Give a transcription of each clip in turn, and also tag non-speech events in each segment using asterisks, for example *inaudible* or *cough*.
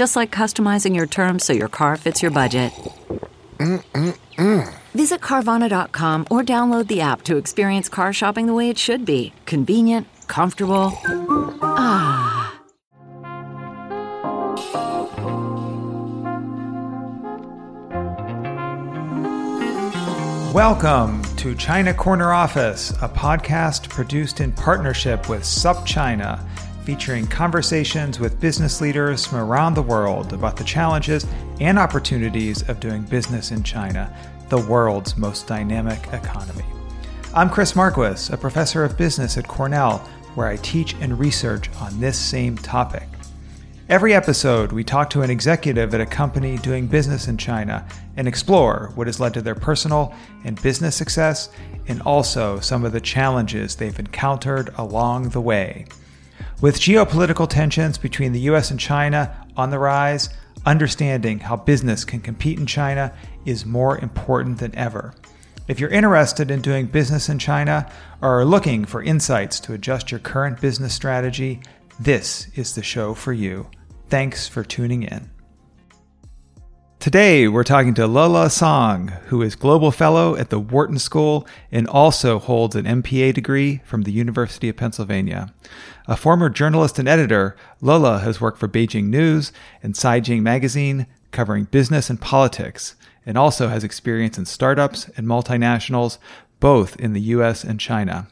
Just like customizing your terms so your car fits your budget. Mm-mm-mm. Visit Carvana.com or download the app to experience car shopping the way it should be convenient, comfortable. Ah. Welcome to China Corner Office, a podcast produced in partnership with SupChina, featuring conversations with business leaders from around the world about the challenges and opportunities of doing business in China, the world's most dynamic economy. I'm Chris Marquis, a professor of business at Cornell, where I teach and research on this same topic. Every episode, we talk to an executive at a company doing business in China and explore what has led to their personal and business success and also some of the challenges they've encountered along the way. With geopolitical tensions between the US and China on the rise, understanding how business can compete in China is more important than ever. If you're interested in doing business in China or are looking for insights to adjust your current business strategy, this is the show for you. Thanks for tuning in. Today, we're talking to Lele Song, who is Global Fellow at the Wharton School and also holds an MPA degree from the University of Pennsylvania. A former journalist and editor, Lele has worked for Beijing News and Caijing Magazine, covering business and politics, and also has experience in startups and multinationals, both in the US and China.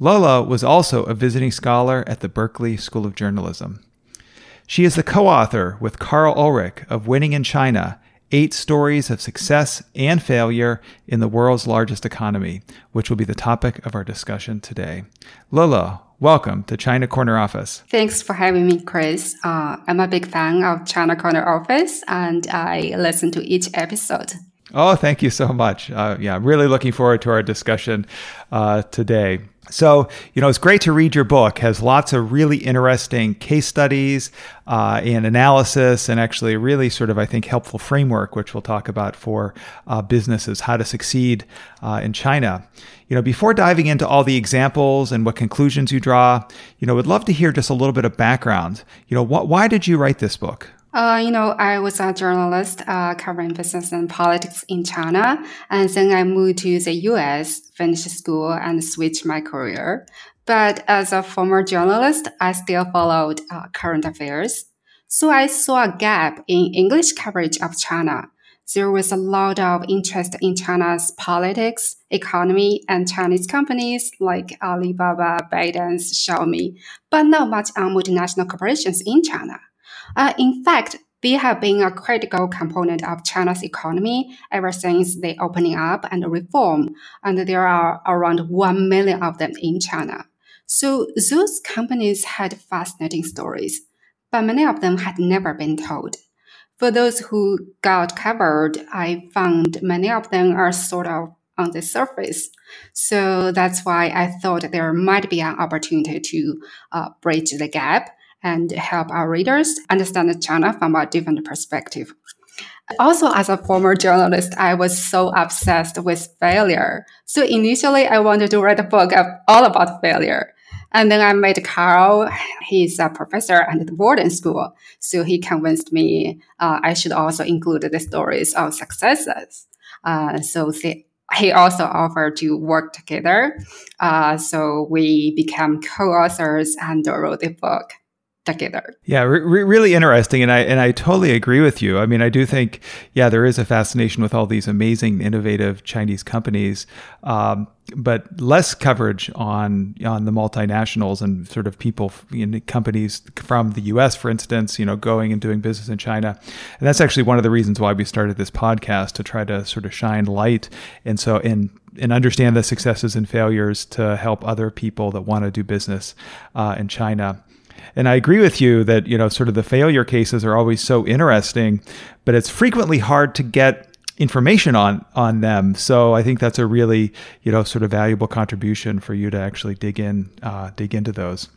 Lele was also a visiting scholar at the Berkeley School of Journalism. She is the co author with Karl Ulrich of Winning in China Eight Stories of Success and Failure in the World's Largest Economy, which will be the topic of our discussion today. Lele, welcome to China Corner Office. Thanks for having me, Chris. Uh, I'm a big fan of China Corner Office and I listen to each episode. Oh, thank you so much. Uh, yeah, really looking forward to our discussion uh, today. So, you know, it's great to read your book. Has lots of really interesting case studies uh, and analysis, and actually really sort of, I think, helpful framework, which we'll talk about for uh, businesses, how to succeed uh, in China. You know, before diving into all the examples and what conclusions you draw, you know, would love to hear just a little bit of background. You know, wh- why did you write this book? Uh, you know, I was a journalist uh, covering business and politics in China, and then I moved to the U.S., finished school, and switched my career. But as a former journalist, I still followed uh, current affairs. So I saw a gap in English coverage of China. There was a lot of interest in China's politics, economy, and Chinese companies like Alibaba, ByteDance, Xiaomi, but not much on multinational corporations in China. Uh, in fact, they have been a critical component of China's economy ever since the opening up and reform, and there are around 1 million of them in China. So those companies had fascinating stories, but many of them had never been told. For those who got covered, I found many of them are sort of on the surface. So that's why I thought there might be an opportunity to uh, bridge the gap and help our readers understand China from a different perspective. Also, as a former journalist, I was so obsessed with failure. So initially, I wanted to write a book all about failure. And then I met Karl. He's a professor at the Wharton School. So he convinced me uh, I should also include the stories of successes. Uh, so he also offered to work together. Uh, so we became co-authors and wrote the book. Together. Yeah, re- really interesting, and I and I totally agree with you. I mean, I do think, yeah, there is a fascination with all these amazing, innovative Chinese companies, um, but less coverage on on the multinationals and sort of people, know, companies from the U.S., for instance, you know, going and doing business in China, and that's actually one of the reasons why we started this podcast to try to sort of shine light and so in and understand the successes and failures to help other people that want to do business uh, in China. And I agree with you that, you know, sort of the failure cases are always so interesting, but it's frequently hard to get information on on them. So I think that's a really, you know, sort of valuable contribution for you to actually dig in uh, dig into those.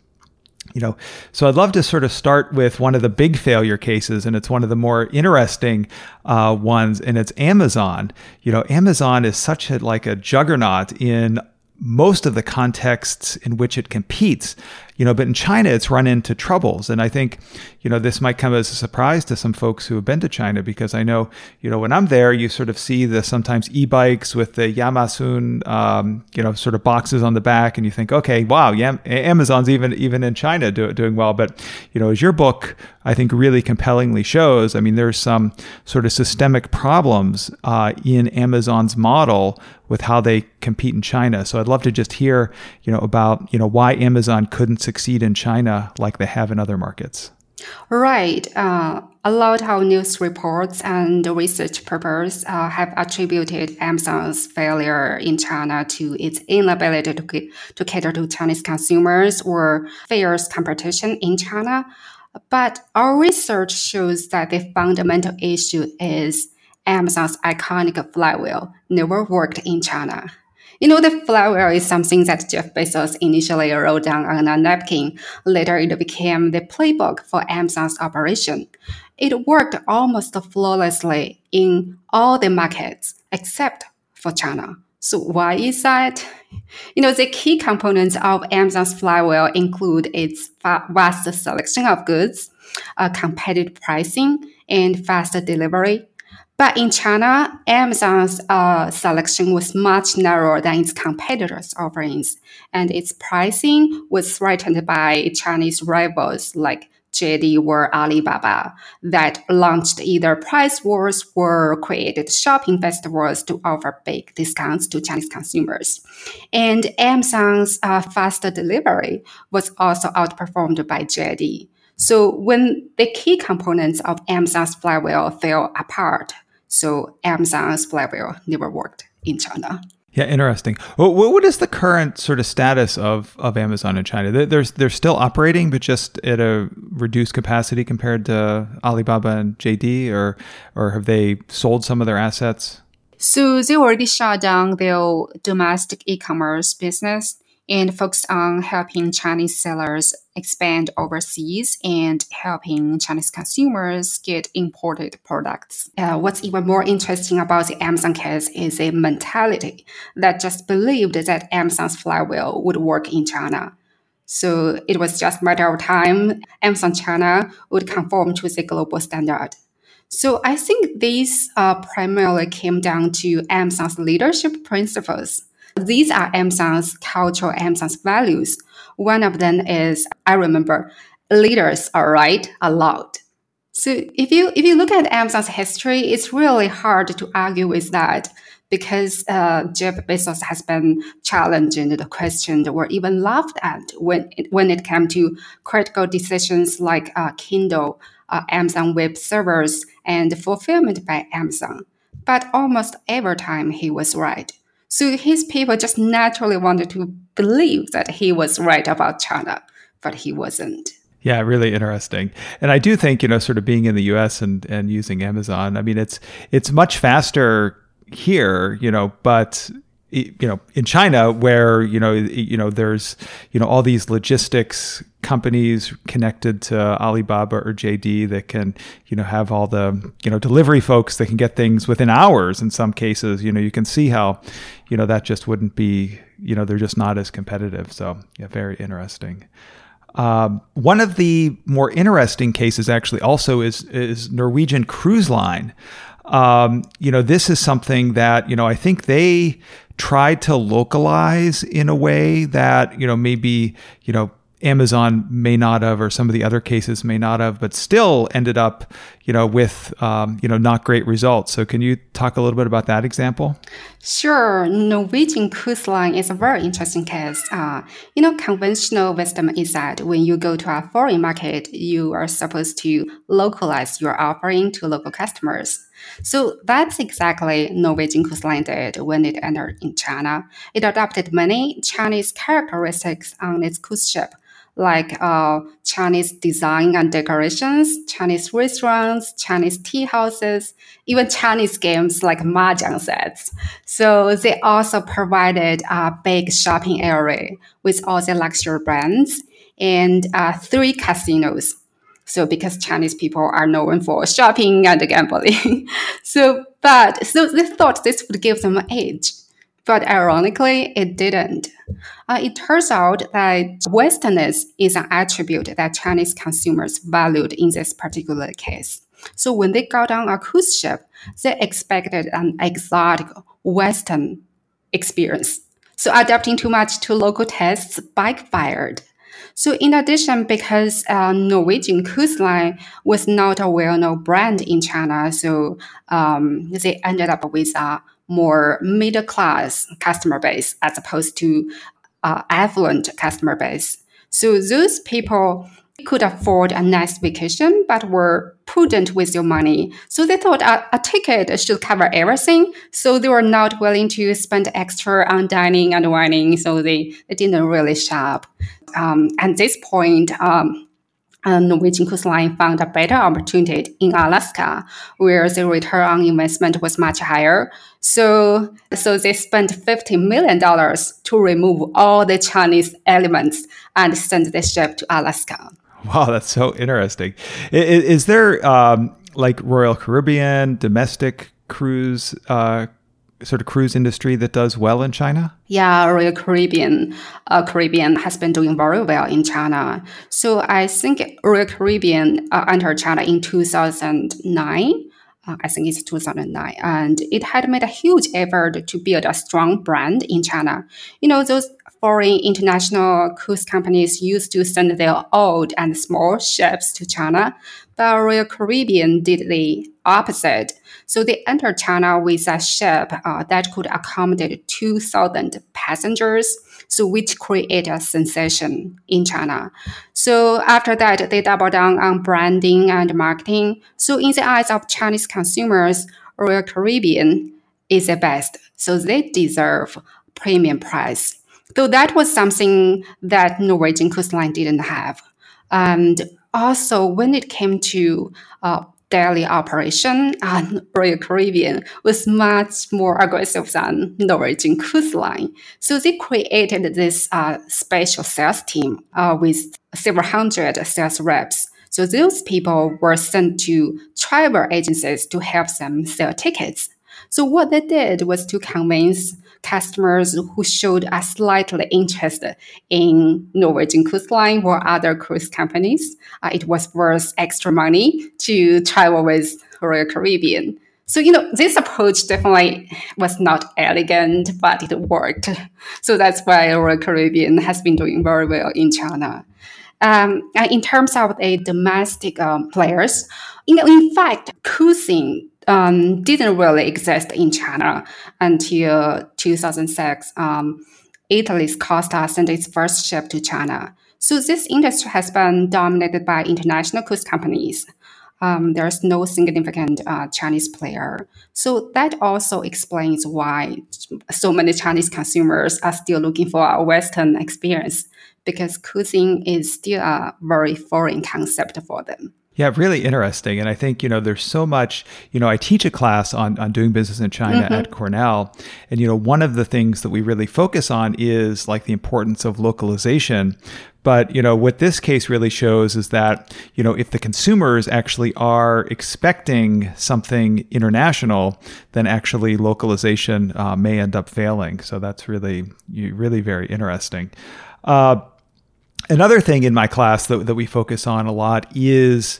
You know, so I'd love to sort of start with one of the big failure cases, and it's one of the more interesting uh, ones, and it's Amazon. You know, Amazon is such a like a juggernaut in most of the contexts in which it competes you know but in china it's run into troubles. And i think you know this might come as a surprise to some folks who have been to china because i know you know when i'm there you sort of see the sometimes e-bikes with the Yamaxun um, you know sort of boxes on the back and you think okay wow yeah amazon's even even in china do, doing well. But you know as your book i think really compellingly shows i mean there's some sort of systemic problems uh, in amazon's model with how they compete in china. So i'd love to just hear you know about you know why amazon couldn't succeed in China like they have in other markets? Right. Uh, a lot of news reports and research papers uh, have attributed Amazon's failure in China to its inability to, to cater to Chinese consumers or fierce competition in China. But our research shows that the fundamental issue is Amazon's iconic flywheel never worked in China. You know, the flywheel is something that Jeff Bezos initially wrote down on a napkin. Later, it became the playbook for Amazon's operation. It worked almost flawlessly in all the markets except for China. So why is that? You know, the key components of Amazon's flywheel include its vast selection of goods, competitive pricing, and faster delivery. But in China, Amazon's uh, selection was much narrower than its competitors' offerings, and its pricing was threatened by Chinese rivals like JD or Alibaba that launched either price wars or created shopping festivals to offer big discounts to Chinese consumers. And Amazon's uh, faster delivery was also outperformed by JD. So when the key components of Amazon's flywheel fell apart, so Amazon's flywheel never worked in China. Yeah, interesting. what is the current sort of status of, of Amazon in China? They're, they're still operating, but just at a reduced capacity compared to Alibaba and JD, or or have they sold some of their assets? So they already shut down their domestic e-commerce business and focused on helping Chinese sellers expand overseas and helping Chinese consumers get imported products. Uh, what's even more interesting about the Amazon case is a mentality that just believed that Amazon's flywheel would work in China. So it was just a matter of time Amazon China would conform to the global standard. So I think this uh, primarily came down to Amazon's leadership principles these are Amazon's cultural Amazon's values. One of them is I remember leaders are right a lot. So if you if you look at Amazon's history, it's really hard to argue with that because uh, Jeff Bezos has been challenged questioned or even laughed at when it, when it came to critical decisions like uh, Kindle, uh, Amazon Web Servers, and fulfillment by Amazon. But almost every time he was right. So his people just naturally wanted to believe that he was right about China, but he wasn't. Yeah, really interesting. And I do think, you know, sort of being in the US and, and using Amazon, I mean, it's it's much faster here, you know, but you know in China where you know you know there's you know all these logistics companies connected to Alibaba or JD that can you know have all the you know delivery folks that can get things within hours in some cases. You know you can see how you know that just wouldn't be you know they're just not as competitive. So yeah very interesting. Um, one of the more interesting cases actually also is is Norwegian Cruise Line um, you know this is something that you know I think they tried to localize in a way that you know maybe you know Amazon may not have, or some of the other cases may not have, but still ended up, you know, with um, you know not great results. So, can you talk a little bit about that example? Sure. Norwegian cruise line is a very interesting case. Uh, you know, conventional wisdom is that when you go to a foreign market, you are supposed to localize your offering to local customers. So that's exactly Norwegian Cruise Line did when it entered in China. It adopted many Chinese characteristics on its cruise ship like uh, Chinese design and decorations, Chinese restaurants, Chinese tea houses, even Chinese games like mahjong sets. So they also provided a big shopping area with all the luxury brands and uh, three casinos. So because Chinese people are known for shopping and gambling. *laughs* so, but so they thought this would give them an edge. But ironically, it didn't. Uh, it turns out that Westernness is an attribute that Chinese consumers valued in this particular case. So when they got on a cruise ship, they expected an exotic Western experience. So adapting too much to local tastes backfired. So in addition, because uh, Norwegian Cruise Line was not a well-known brand in China, so um, they ended up with a more middle class customer base as opposed to uh, affluent customer base. So those people could afford a nice vacation, but were prudent with your money. So they thought a, a, ticket should cover everything. So they were not willing to spend extra on dining and wining. So they, they didn't really shop. Um, at this point, um, Norwegian Cruise Line found a better opportunity in Alaska, where the return on investment was much higher. So, so they spent $50 million to remove all the Chinese elements and send the ship to Alaska. *laughs* Wow, that's so interesting. Is, is there um, like Royal Caribbean, domestic cruise uh, sort of cruise industry that does well in China? Yeah, Royal Caribbean, uh, Caribbean has been doing very well in China. So I think Royal Caribbean uh, entered China in 2009. Uh, I think it's 2009, and it had made a huge effort to build a strong brand in China. You know, those foreign international cruise companies used to send their old and small ships to China, but Royal Caribbean did the opposite. So they entered China with a ship uh, that could accommodate 2,000 passengers, so which created a sensation in China. So after that, they double down on branding and marketing. So in the eyes of Chinese consumers, Royal Caribbean is the best. So they deserve premium price. So that was something that Norwegian Cruise Line didn't have. And also, when it came to uh, daily operation, and Royal Caribbean was much more aggressive than Norwegian Cruise Line. So they created this uh, special sales team uh, with several hundred sales reps. So those people were sent to travel agencies to help them sell tickets. So what they did was to convince customers who showed a slightly interest in Norwegian Cruise Line or other cruise companies. Uh, it was worth extra money to travel with Royal Caribbean. So, you know, this approach definitely was not elegant, but it worked. So that's why Royal Caribbean has been doing very well in China. Um, in terms of the domestic um, players, know, in fact, cruising um, didn't really exist in China until 2006. Um, Italy's Costa sent its first ship to China. So this industry has been dominated by international cruise companies. Um, there's no significant uh, Chinese player. So that also explains why so many Chinese consumers are still looking for a Western experience because cruising is still a very foreign concept for them. Yeah, really interesting. And I think, you know, there's so much, you know, I teach a class on, on doing business in China mm-hmm. at Cornell. And, you know, one of the things that we really focus on is like the importance of localization. But, you know, what this case really shows is that, you know, if the consumers actually are expecting something international, then actually localization uh, may end up failing. So that's really, really very interesting. Uh, another thing in my class that, that we focus on a lot is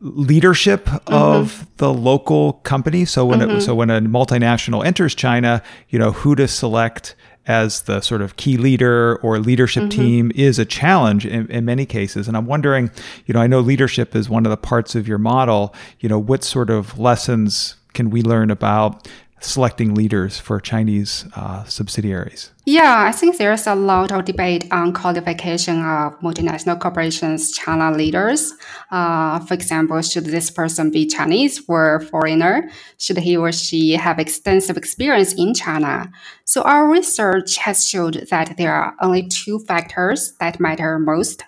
leadership mm-hmm. of the local company. So when mm-hmm. it, so when a multinational enters China, you know who to select as the sort of key leader or leadership mm-hmm. team is a challenge in, in, many cases. And I'm wondering, you know, I know leadership is one of the parts of your model. You know, what sort of lessons can we learn about selecting leaders for Chinese uh, subsidiaries? Yeah, I think there's a lot of debate on qualification of multinational corporations China leaders. Uh, for example, should this person be Chinese or foreigner? Should he or she have extensive experience in China? So our research has showed that there are only two factors that matter most.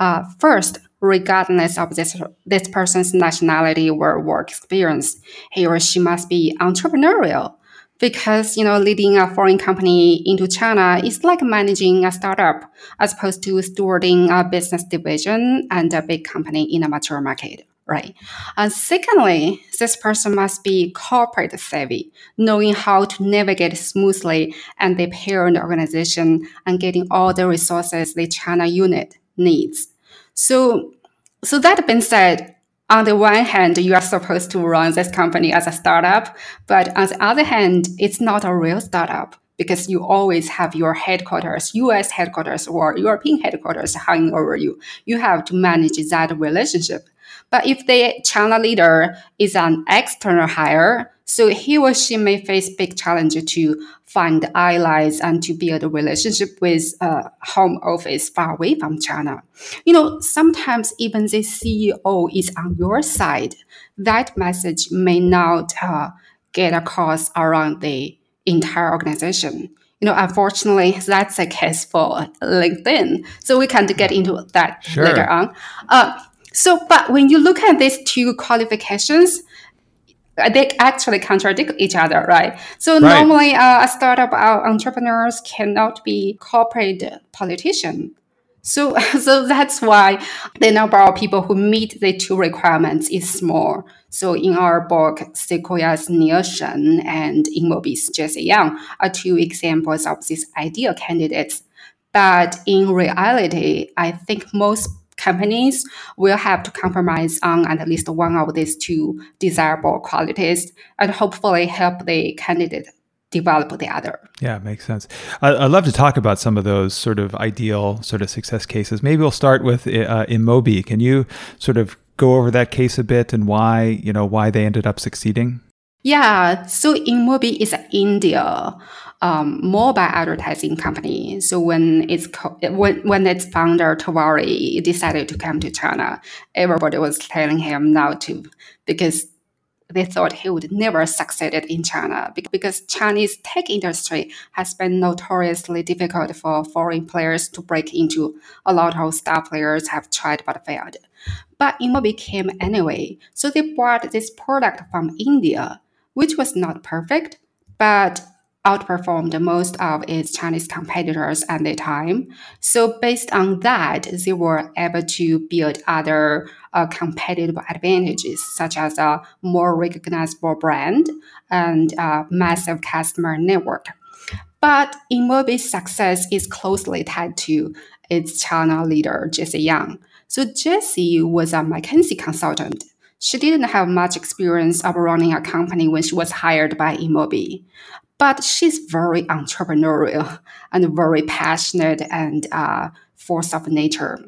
Uh, first, regardless of this, this person's nationality or work experience. He or she must be entrepreneurial because, you know, leading a foreign company into China is like managing a startup as opposed to stewarding a business division and a big company in a mature market. Right. And secondly, this person must be corporate savvy, knowing how to navigate smoothly and the parent organization and getting all the resources the China unit needs. So, so that being said, on the one hand, you are supposed to run this company as a startup, but on the other hand, it's not a real startup because you always have your headquarters, US headquarters or European headquarters hanging over you. You have to manage that relationship. But if the China leader is an external hire, so he or she may face big challenge to find allies and to build a relationship with a home office far away from China. You know, sometimes even the CEO is on your side. That message may not uh, get across around the entire organization. You know, unfortunately, that's the case for LinkedIn. So we can get into that sure. later on. Uh, so, but when you look at these two qualifications, they actually contradict each other, right? So right. normally, uh, a startup uh, entrepreneurs cannot be corporate politician. So, *laughs* so that's why the number of people who meet the two requirements is small. So in our book, Sequoia's Neil Shen and InMobi's Jesse Young are two examples of these ideal candidates. But in reality, I think most companies will have to compromise on at least one of these two desirable qualities and hopefully help the candidate develop the other. Yeah, makes sense. I'd love to talk about some of those sort of ideal sort of success cases. Maybe we'll start with uh, InMobi. Can you sort of go over that case a bit and why, you know, why they ended up succeeding? Yeah, so InMobi is India um, mobile advertising company. So when its co- when when its founder Tewari decided to come to China, everybody was telling him not to because they thought he would never succeed in China because Chinese tech industry has been notoriously difficult for foreign players to break into. A lot of star players have tried but failed. But InMobi came anyway. So they bought this product from India, which was not perfect, but outperformed most of its Chinese competitors at the time. So based on that, they were able to build other uh, competitive advantages, such as a more recognizable brand and a massive customer network. But InMobi's success is closely tied to its China leader, Jesse Yang. So Jesse was a McKinsey consultant. She didn't have much experience of running a company when she was hired by InMobi but she's very entrepreneurial and very passionate and uh, force of nature.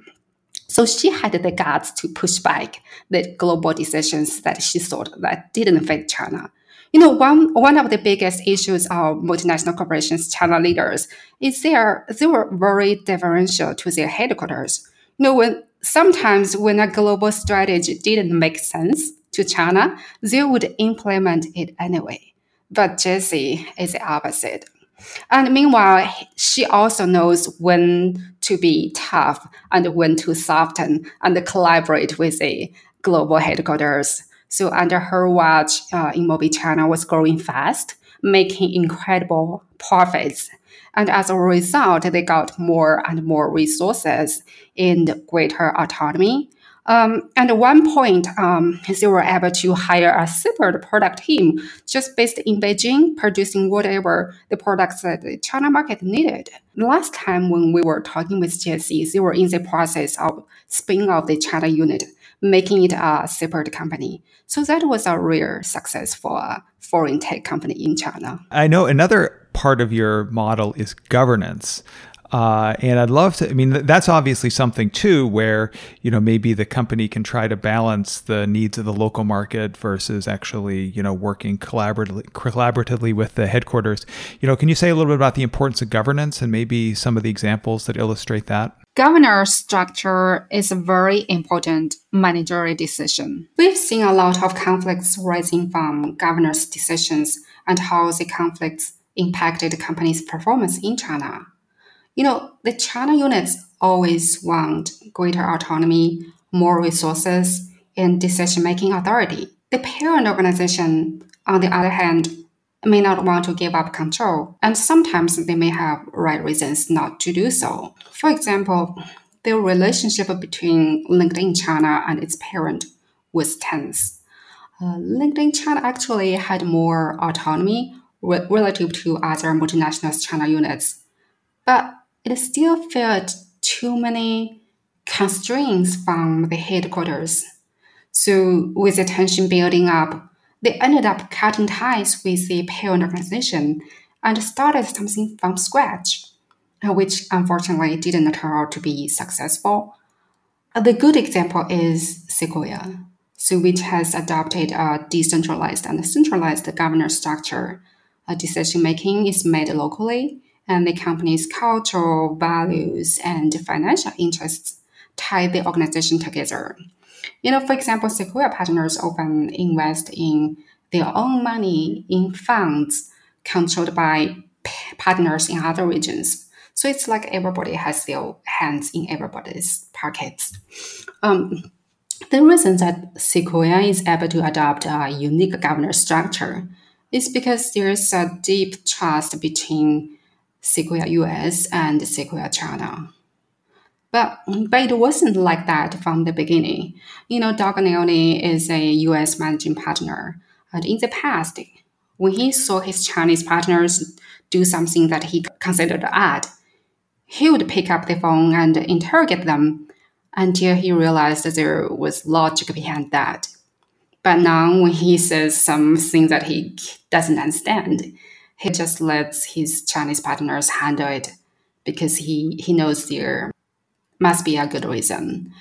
So she had the guts to push back the global decisions that she thought that didn't fit China. You know, one one of the biggest issues of multinational corporations China leaders is they are they were very deferential to their headquarters. You know, when sometimes when a global strategy didn't make sense to China, they would implement it anyway. But Jessie is the opposite. And meanwhile, she also knows when to be tough and when to soften and collaborate with the global headquarters. So under her watch, uh, InMobi China was growing fast, making incredible profits. And as a result, they got more and more resources and greater autonomy. Um, and at one point, um, they were able to hire a separate product team just based in Beijing, producing whatever the products that the China market needed. Last time when we were talking with Jesse, they were in the process of spinning off the China unit, making it a separate company. So that was a real success for a foreign tech company in China. I know another part of your model is governance. Uh, and I'd love to. I mean, that's obviously something too, where you know maybe the company can try to balance the needs of the local market versus actually you know working collaboratively collaboratively with the headquarters. You know, can you say a little bit about the importance of governance and maybe some of the examples that illustrate that? Governance structure is a very important managerial decision. We've seen a lot of conflicts rising from governance decisions and how the conflicts impacted the company's performance in China. You know, the China units always want greater autonomy, more resources, and decision making authority. The parent organization, on the other hand, may not want to give up control, and sometimes they may have right reasons not to do so. For example, the relationship between LinkedIn China and its parent was tense. Uh, LinkedIn China actually had more autonomy re- relative to other multinational China units, but it still felt too many constraints from the headquarters. So, with the tension building up, they ended up cutting ties with the parent organization and started something from scratch, uh, which unfortunately didn't turn out to be successful. Uh, the good example is Sequoia, so which has adopted a decentralized and centralized governance structure. Decision making is made locally, and the company's cultural values and financial interests tie the organization together. You know, for example, Sequoia partners often invest in their own money in funds controlled by partners in other regions. So it's like everybody has their hands in everybody's pockets. Um, the reason that Sequoia is able to adopt a unique governance structure is because there's a deep trust between Sequoia US and Sequoia China. But, but it wasn't like that from the beginning. You know, Doug Agnelli is a US managing partner. And in the past, when he saw his Chinese partners do something that he considered odd, he would pick up the phone and interrogate them until he realized that there was logic behind that. But now, when he says something that he doesn't understand, he just lets his Chinese partners handle it because he, he knows there must be a good reason.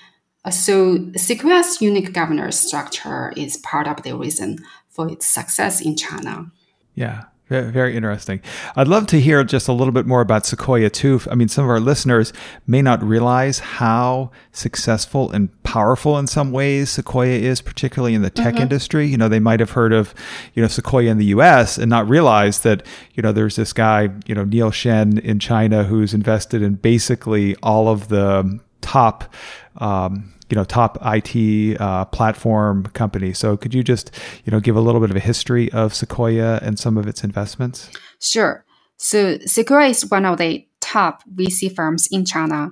Uh, so Sequoia's unique governance structure is part of the reason for its success in China. Yeah. Very interesting. I'd love to hear just a little bit more about Sequoia too. I mean, some of our listeners may not realize how successful and powerful in some ways Sequoia is, particularly in the tech mm-hmm. industry. You know, they might have heard of, you know, Sequoia in the US and not realize that, you know, there's this guy, you know, Neil Shen in China who's invested in basically all of the top um, you know top IT uh, platform company. So could you just you know give a little bit of a history of Sequoia and some of its investments? Sure. So Sequoia is one of the top VC firms in China.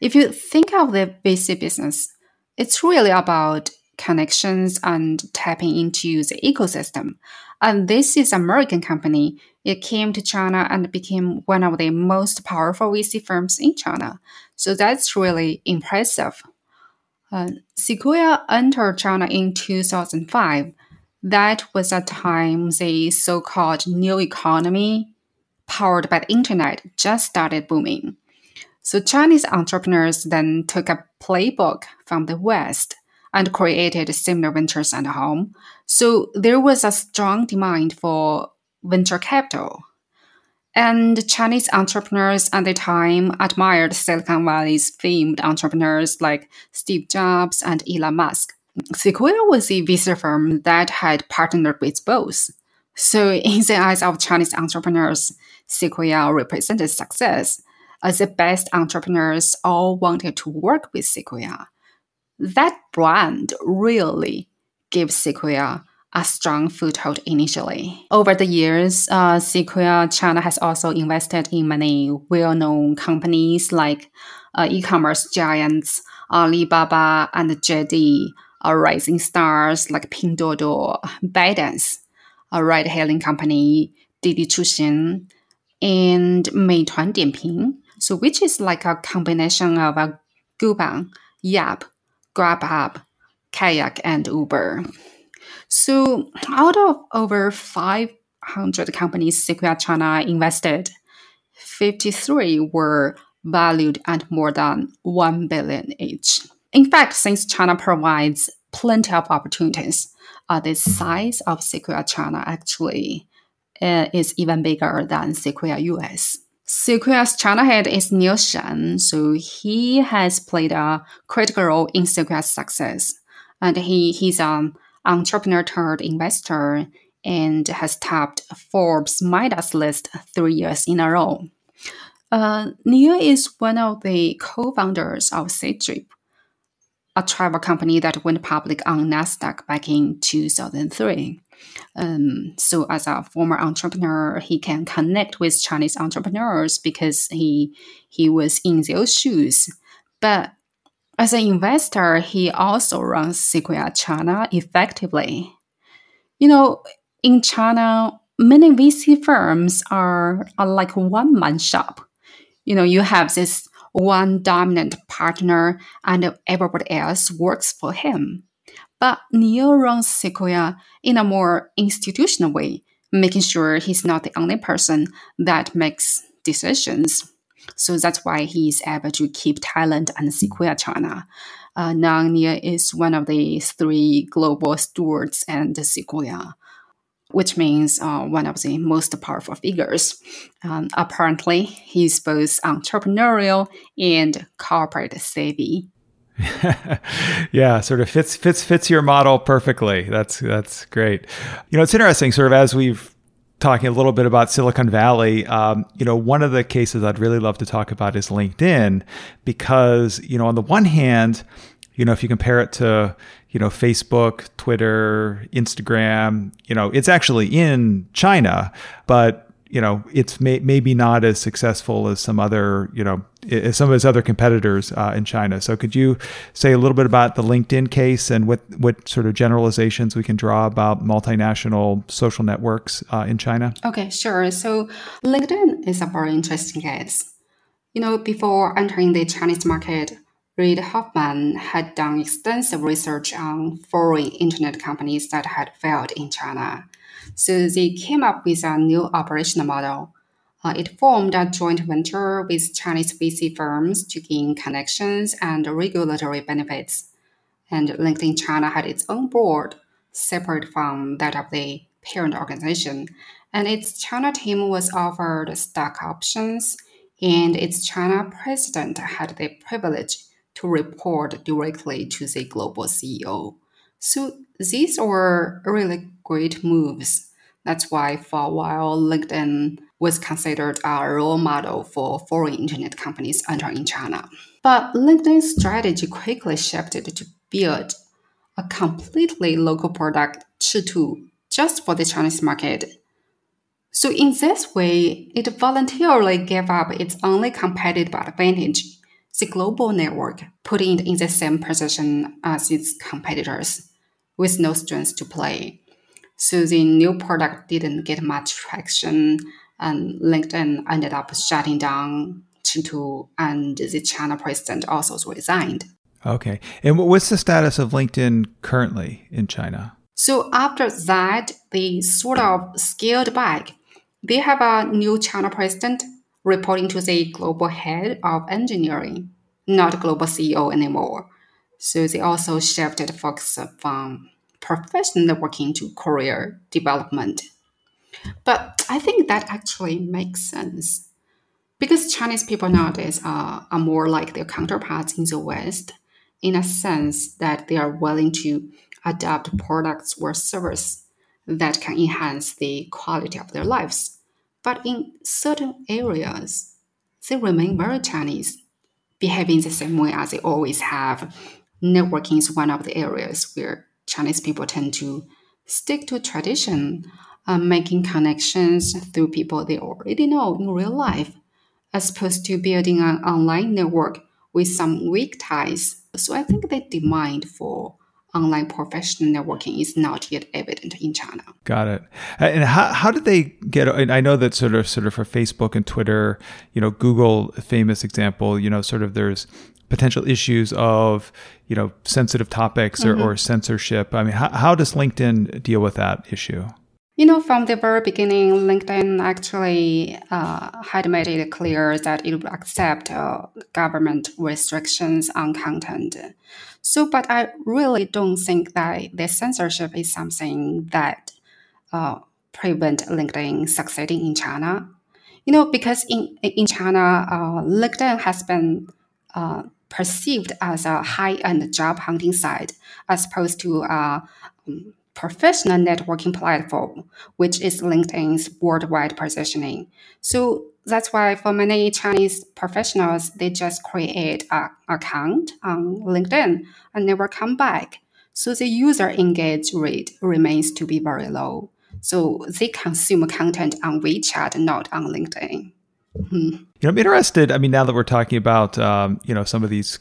If you think of the VC business, it's really about connections and tapping into the ecosystem. And this is American company. It came to China and became one of the most powerful VC firms in China. So that's really impressive. Uh, Sequoia entered China in 2005. That was a time the so called new economy, powered by the internet, just started booming. So Chinese entrepreneurs then took a playbook from the West and created similar ventures at home. So there was a strong demand for venture capital. And Chinese entrepreneurs at the time admired Silicon Valley's famed entrepreneurs like Steve Jobs and Elon Musk. Sequoia was a VC firm that had partnered with both. So, *laughs* in the eyes of Chinese entrepreneurs, Sequoia represented success, as the best entrepreneurs all wanted to work with Sequoia. That brand really gave Sequoia a strong foothold initially. Over the years, uh, Sequoia China has also invested in many well-known companies like uh, e-commerce giants Alibaba and JD, uh, rising stars like Pinduoduo, ByteDance, a ride-hailing company Didi Chuxing, and Meituan Dianping, so which is like a combination of a Groupon, Yelp, Grubhub, Kayak, and Uber. So, out of over 500 companies Sequoia China invested, 53 were valued at more than 1 billion each. In fact, since China provides plenty of opportunities, uh, the size of Sequoia China actually uh, is even bigger than Sequoia US. Sequoia's China head is Neil Shen, so he has played a critical role in Sequoia's success. And he, he's an entrepreneur turned investor and has topped Forbes Midas list three years in a row. Uh, Neil is one of the co-founders of Ctrip, a travel company that went public on Nasdaq back in 2003. Um, so, as a former entrepreneur, he can connect with Chinese entrepreneurs because he he was in those shoes. But as an investor, he also runs Sequoia China effectively. You know, in China, many VC firms are, are like one man shop. You know, you have this one dominant partner and everybody else works for him. But Neil runs Sequoia in a more institutional way, making sure he's not the only person that makes decisions. So that's why he's able to keep Thailand and Sequoia China. Uh, is one of the three global stewards and Sequoia which means uh, one of the most powerful figures. Um, apparently, he's both entrepreneurial and corporate savvy. *laughs* yeah, sort of fits fits fits your model perfectly. That's that's great. You know, it's interesting. Sort of as we've talking a little bit about Silicon Valley, um, you know, one of the cases I'd really love to talk about is LinkedIn, because you know, on the one hand, you know, if you compare it to you know, Facebook, Twitter, Instagram, you know, it's actually in China, but you know, it's may, maybe not as successful as some other, you know, some of its other competitors uh, in China. So, could you say a little bit about the LinkedIn case and what what sort of generalizations we can draw about multinational social networks uh, in China? Okay, sure. So, LinkedIn is a very interesting case. You know, before entering the Chinese market, Reid Hoffman had done extensive research on foreign internet companies that had failed in China. So they came up with a new operational model. Uh, it formed a joint venture with Chinese VC firms to gain connections and regulatory benefits. And LinkedIn China had its own board, separate from that of the parent organization. And its China team was offered stock options, and its China president had the privilege to report directly to the global CEO. So these were really great moves. That's why for a while LinkedIn was considered a role model for foreign internet companies entering China. But LinkedIn's strategy quickly shifted to build a completely local product, Chitu, just for the Chinese market. So in this way, it voluntarily gave up its only competitive advantage the global network, putting it in the same position as its competitors with no strengths to play. So the new product didn't get much traction, and LinkedIn ended up shutting down Chitu, and the China president also resigned. Okay. And what's the status of LinkedIn currently in China? So after that, they sort of scaled back. They have a new China president reporting to the global head of engineering, not global CEO anymore. So they also shifted focus from professional working to career development. But I think that actually makes sense because Chinese people nowadays are, are more like their counterparts in the West in a sense that they are willing to adopt products or service that can enhance the quality of their lives but in certain areas, they remain very Chinese, behaving the same way as they always have. Networking is one of the areas where Chinese people tend to stick to tradition, uh, making connections through people they already know in real life, as opposed to building an online network with some weak ties. So I think the demand for online professional networking is not yet evident in China. Got it. And how, how did they get? I know that sort of sort of for Facebook and Twitter, you know, Google, famous example, you know, sort of there's potential issues of you know sensitive topics or, mm-hmm. or censorship. I mean, how, how does LinkedIn deal with that issue? You know, from the very beginning, LinkedIn actually uh, had made it clear that it would accept uh, government restrictions on content. So, but I really don't think that the censorship is something that uh, prevent LinkedIn succeeding in China. You know, because in in China, uh, LinkedIn has been uh, perceived as a high-end job hunting site as opposed to a um, professional networking platform, which is LinkedIn's worldwide positioning. So that's why for many Chinese professionals, they just create an account on LinkedIn and never come back. So the user engage rate remains to be very low. So they consume content on WeChat, not on LinkedIn. Hmm. You know, I'm interested. I mean, now that we're talking about, um, you know, some of these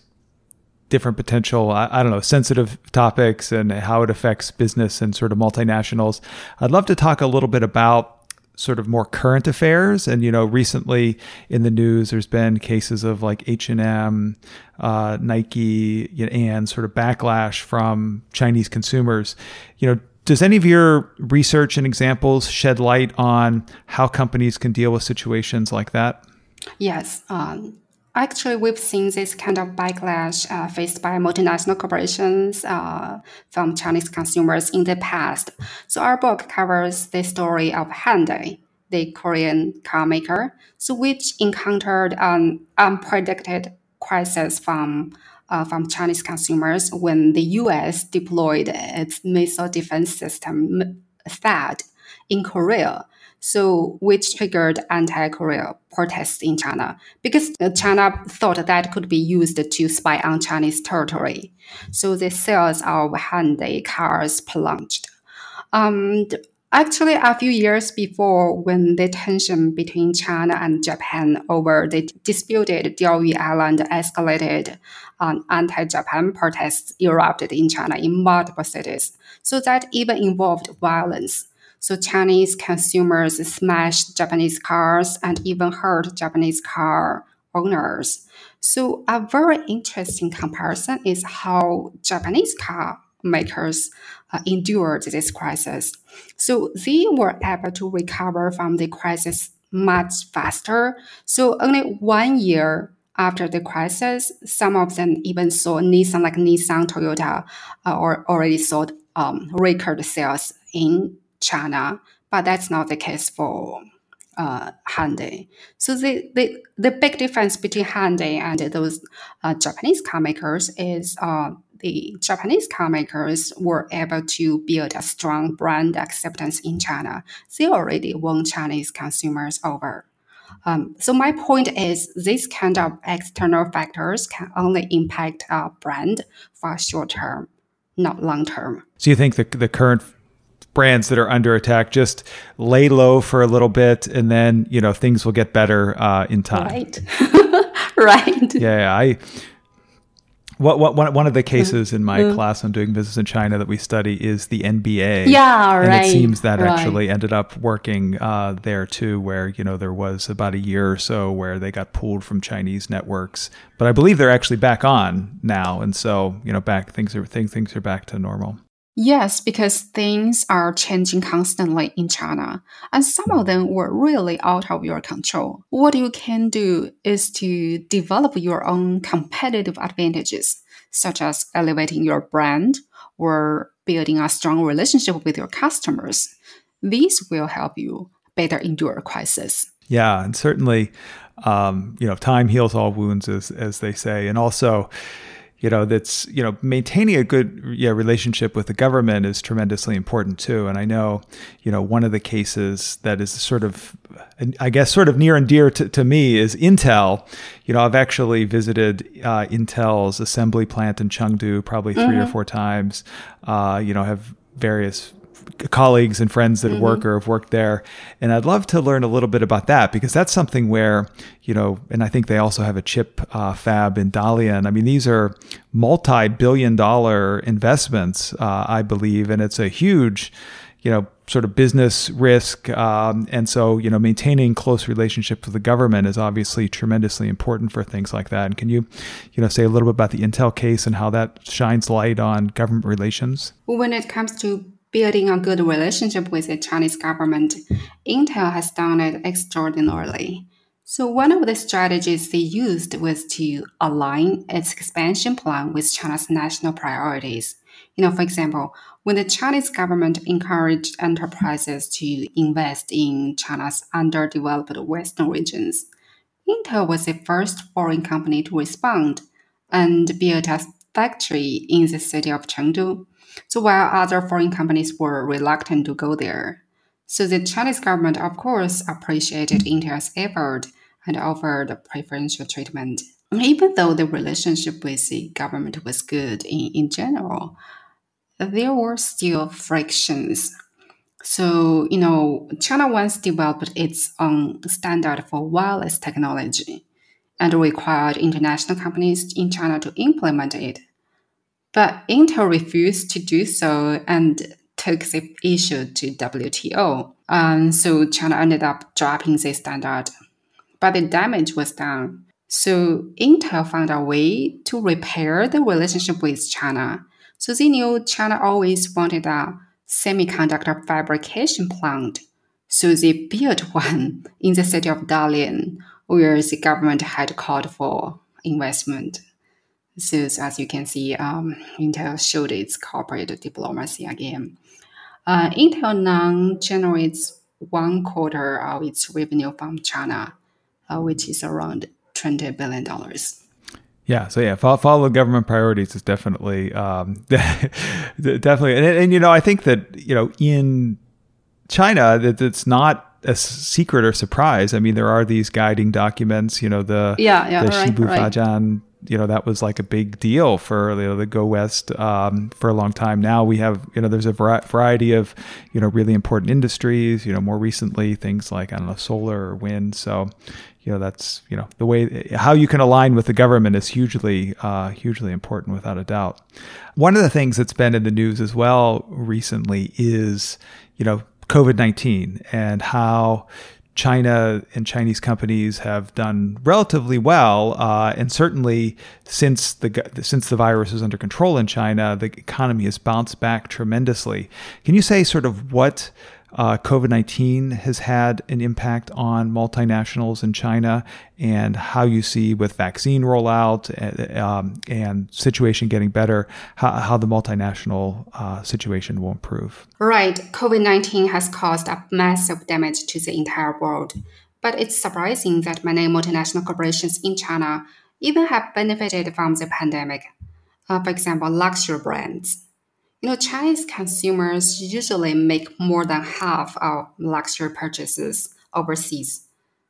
different potential, I, I, don't know, sensitive topics and how it affects business and sort of multinationals, I'd love to talk a little bit about sort of more current affairs and you know recently in the news there's been cases of like h&m uh, nike and sort of backlash from chinese consumers you know does any of your research and examples shed light on how companies can deal with situations like that? Yes. Um, actually, we've seen this kind of backlash uh, faced by multinational corporations uh, from Chinese consumers in the past. So, our book covers the story of Hyundai, the Korean car maker, so which encountered an unpredicted crisis from uh, from Chinese consumers when the U.S. deployed its missile defense system THAAD in Korea. So, which triggered anti-Korea protests in China because China thought that could be used to spy on Chinese territory. So the sales of Hyundai cars plunged. Um, Actually, a few years before, when the tension between China and Japan over the disputed Diaoyu Island escalated, um, anti-Japan protests erupted in China in multiple cities. So that even involved violence. So Chinese consumers smashed Japanese cars and even hurt Japanese car owners. So a very interesting comparison is how Japanese car makers uh, endured this crisis. So they were able to recover from the crisis much faster. So only one year after the crisis, some of them even saw Nissan, like Nissan, Toyota, uh, or already sold um, record sales in China. But that's not the case for uh, Hyundai. So the, the the big difference between Hyundai and those uh, Japanese car makers is uh, the Japanese car makers were able to build a strong brand acceptance in China. They already won Chinese consumers over. Um, so my point is, these kind of external factors can only impact a brand for short term, not long term. So you think the the current brands that are under attack just lay low for a little bit, and then you know things will get better uh, in time. Right. *laughs* right. Yeah, I what, what, one, one of the cases in my mm. class on doing business in China that we study is the NBA. Yeah, right. And it seems that right. actually ended up working uh, there too, where you know there was about a year or so where they got pulled from Chinese networks, but I believe they're actually back on now, and so you know back things are things things are back to normal. Yes, because things are changing constantly in China, and some of them were really out of your control. What you can do is to develop your own competitive advantages, such as elevating your brand or building a strong relationship with your customers. These will help you better endure a crisis. Yeah, and certainly, um, you know, time heals all wounds, as as they say, and also you know that's you know maintaining a good yeah, relationship with the government is tremendously important too. And i know you know one of the cases that is sort of i guess sort of near and dear to, to me is intel. You know i've actually visited uh, intel's assembly plant in chengdu probably 3 mm-hmm. or four times. Uh, you know have various colleagues and friends that mm-hmm. work or have worked there. And I'd love to learn a little bit about that because that's something where, you know, and I think they also have a chip uh, fab in Dalian. I mean, these are multi billion dollar investments, uh, I believe, and it's a huge, you know, sort of business risk. Um, and so, you know, maintaining close relationships with the government is obviously tremendously important for things like that. And can you, you know, say a little bit about the Intel case and how that shines light on government relations? When it comes to building a good relationship with the Chinese government, Intel has done it extraordinarily. So one of the strategies they used was to align its expansion plan with China's national priorities. You know, for example, when the Chinese government encouraged enterprises to invest in China's underdeveloped western regions, Intel was the first foreign company to respond and built a factory in the city of Chengdu. So while other foreign companies were reluctant to go there, so the Chinese government, of course, appreciated Intel's effort and offered preferential treatment. Even though the relationship with the government was good in, in general, there were still frictions. So, you know, China once developed its own standard for wireless technology and required international companies in China to implement it. But Intel refused to do so and took the issue to WTO. And um, so China ended up dropping the standard. But the damage was done. So Intel found a way to repair the relationship with China so they knew China always wanted a semiconductor fabrication plant. So they built *laughs* one in the city of Dalian, where the government had called for investment. So as you can see, um, Intel showed its corporate diplomacy again. Uh, Intel now generates one quarter of its revenue from China, uh, which is around $20 billion. Yeah, so yeah, follow, follow government priorities is definitely, um, *laughs* definitely, and, and, you know, I think that you know in China that it's not a secret or surprise. I mean, there are these guiding documents. You know, the yeah, yeah, the right, Shibu right. Fajian. You know, that was like a big deal for you know, the Go West um, for a long time. Now we have you know, there's a variety of you know really important industries. You know, more recently things like I don't know solar or wind. So you know that's you know the way how you can align with the government is hugely uh, hugely important without a doubt. One of the things that's been in the news as well recently is you know COVID nineteen and how China and Chinese companies have done relatively well, uh, and certainly since the since the virus is under control in China, the economy has bounced back tremendously. Can you say sort of what uh, COVID 19 has had an impact on multinationals in China and how you see with vaccine rollout and, uh, um, and situation getting better, how, how the multinational uh, situation will improve. Right. COVID 19 has caused a massive damage to the entire world. But it's surprising that many multinational corporations in China even have benefited from the pandemic. Uh, for example, luxury brands you know, Chinese consumers usually make more than half of luxury purchases overseas.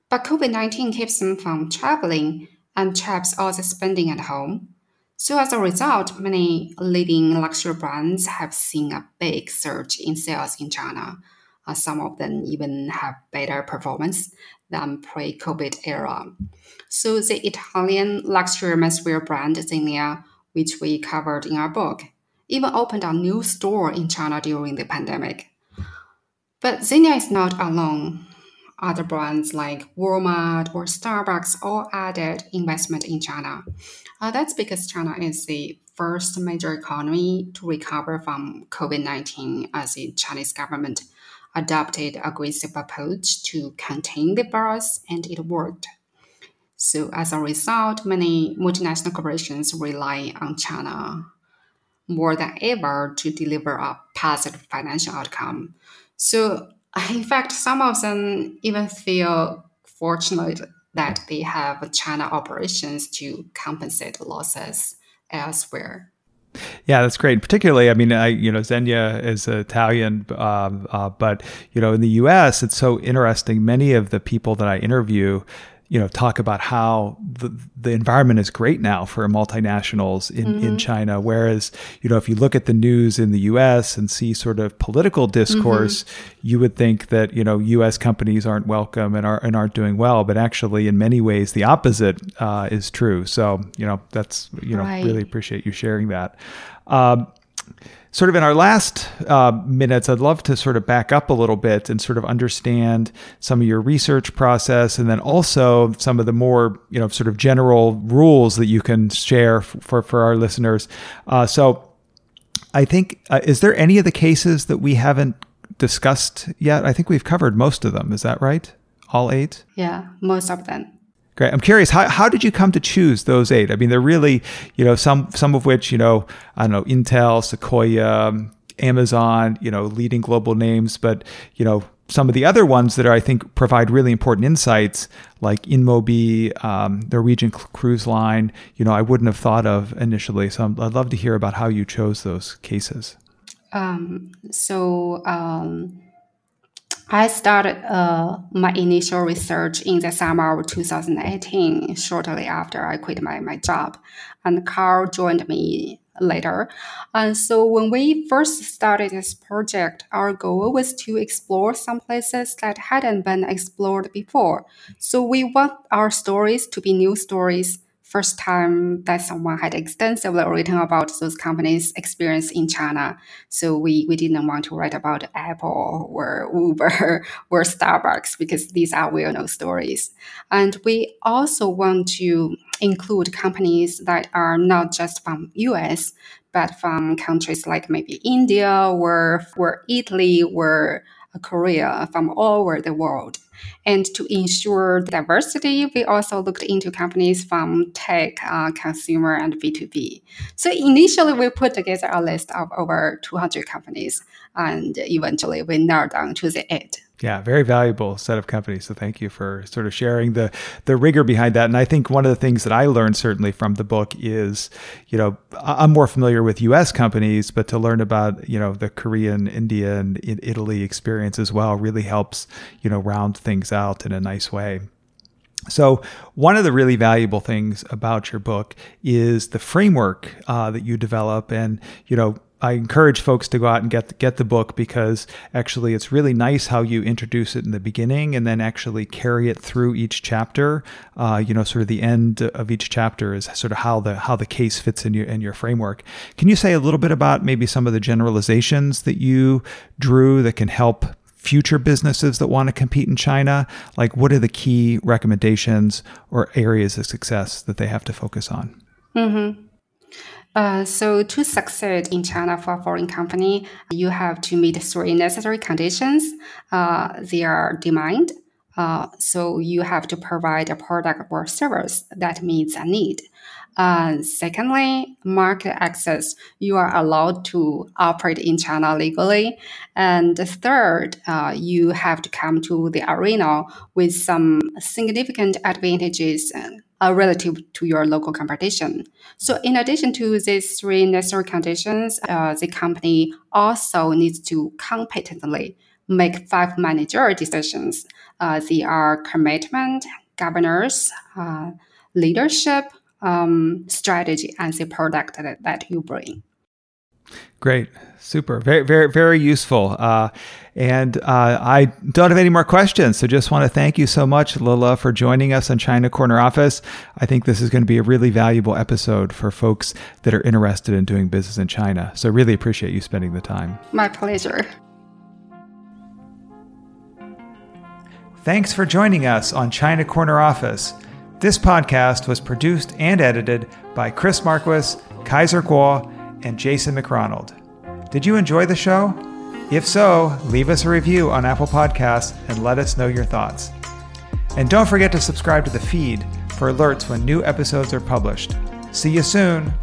But COVID 19 keeps them from traveling and traps all the spending at home. So, as a result, many leading luxury brands have seen a big surge in sales in China. Uh, some of them even have better performance than pre-COVID era. So, the Italian luxury menswear brand Zegna, which we covered in our book, even opened a new store in China during the pandemic. But Zegna is not alone. Other brands like Walmart or Starbucks all added investment in China. Uh, that's because China is the first major economy to recover from COVID 19 as the Chinese government adopted a aggressive approach to contain the virus and it worked. So as a result, many multinational corporations rely on China more than ever to deliver a positive financial outcome. So, in fact, some of them even feel fortunate that they have China operations to compensate losses elsewhere. Yeah, that's great. Particularly, I mean, I you know, Zegna is Italian, um, uh, but you know, in the U.S., it's so interesting. Many of the people that I interview you know talk about how the the environment is great now for multinationals in mm-hmm. in China whereas you know if you look at the news in the US and see sort of political discourse mm-hmm. you would think that you know US companies aren't welcome and are and aren't doing well but actually in many ways the opposite uh, is true so you know that's you know right. really appreciate you sharing that um, sort of in our last uh, minutes, I'd love to sort of back up a little bit and sort of understand some of your research process, and then also some of the more you know sort of general rules that you can share for for our listeners. Uh, so. I think, uh, is there any of the cases that we haven't discussed yet? I think we've covered most of them. Is that right? All eight? Yeah, most of them. Great. I'm curious, how, how did you come to choose those eight? I mean, they're really, you know, some some of which, you know, I don't know, Intel, Sequoia, Amazon, you know, leading global names, but you know, some of the other ones that are, I think provide really important insights, like Inmobi, um, Norwegian Cruise Line, you know, I wouldn't have thought of initially. So i would love to hear about how you chose those cases. Um, so um, I started uh, my initial research in the summer of 2018, shortly after I quit my, my job, and Karl joined me later. And so when we first started this project, our goal was to explore some places that hadn't been explored before. So we want our stories to be new stories first time that someone had extensively written about those companies' experience in China. So we, we didn't want to write about Apple or Uber *laughs* or Starbucks because these are well-known stories. And we also want to include companies that are not just from US, but from countries like maybe India or, or Italy or Korea from all over the world. And to ensure diversity, we also looked into companies from tech, uh, consumer, and B2B. So initially, we put together a list of over 200 companies, and eventually we narrowed down to the eight. Yeah, very valuable set of companies. So thank you for sort of sharing the the rigor behind that. And I think one of the things that I learned certainly from the book is, you know, I'm more familiar with U.S. companies, but to learn about you know the Korean, India, and Italy experience as well really helps you know round things out in a nice way. So, one of the really valuable things about your book is the framework uh, that you develop, and you know, I encourage folks to go out and get the, get the book because actually it's really nice how you introduce it in the beginning and then actually carry it through each chapter. Uh, you know, sort of the end of each chapter is sort of how the how the case fits in your in your framework. Can you say a little bit about maybe some of the generalizations that you drew that can help future businesses that want to compete in China? Like, what are the key recommendations or areas of success that they have to focus on? Mm-hmm. Uh, so to succeed in China for a foreign company, you have to meet three necessary conditions. Uh, are demand. Uh, so you have to provide a product or service that meets a need. Uh, secondly, market access. You are allowed to operate in China legally. And third, uh, you have to come to the arena with some significant advantages uh, relative to your local competition. So, in addition to these three necessary conditions, uh, the company also needs to competently make five managerial decisions. Uh, they are commitment, governance, uh, leadership, um, strategy, and the product that, that you bring. Great, super, very, very, very useful. Uh, and uh, I don't have any more questions, so just want to thank you so much, Lila, for joining us on China Corner Office. I think this is going to be a really valuable episode for folks that are interested in doing business in China. So really appreciate you spending the time. My pleasure. Thanks for joining us on China Corner Office. This podcast was produced and edited by Chris Marquis, Kaiser Kuo, and Jason McRonald. Did you enjoy the show? If so, leave us a review on Apple Podcasts and let us know your thoughts. And don't forget to subscribe to the feed for alerts when new episodes are published. See you soon!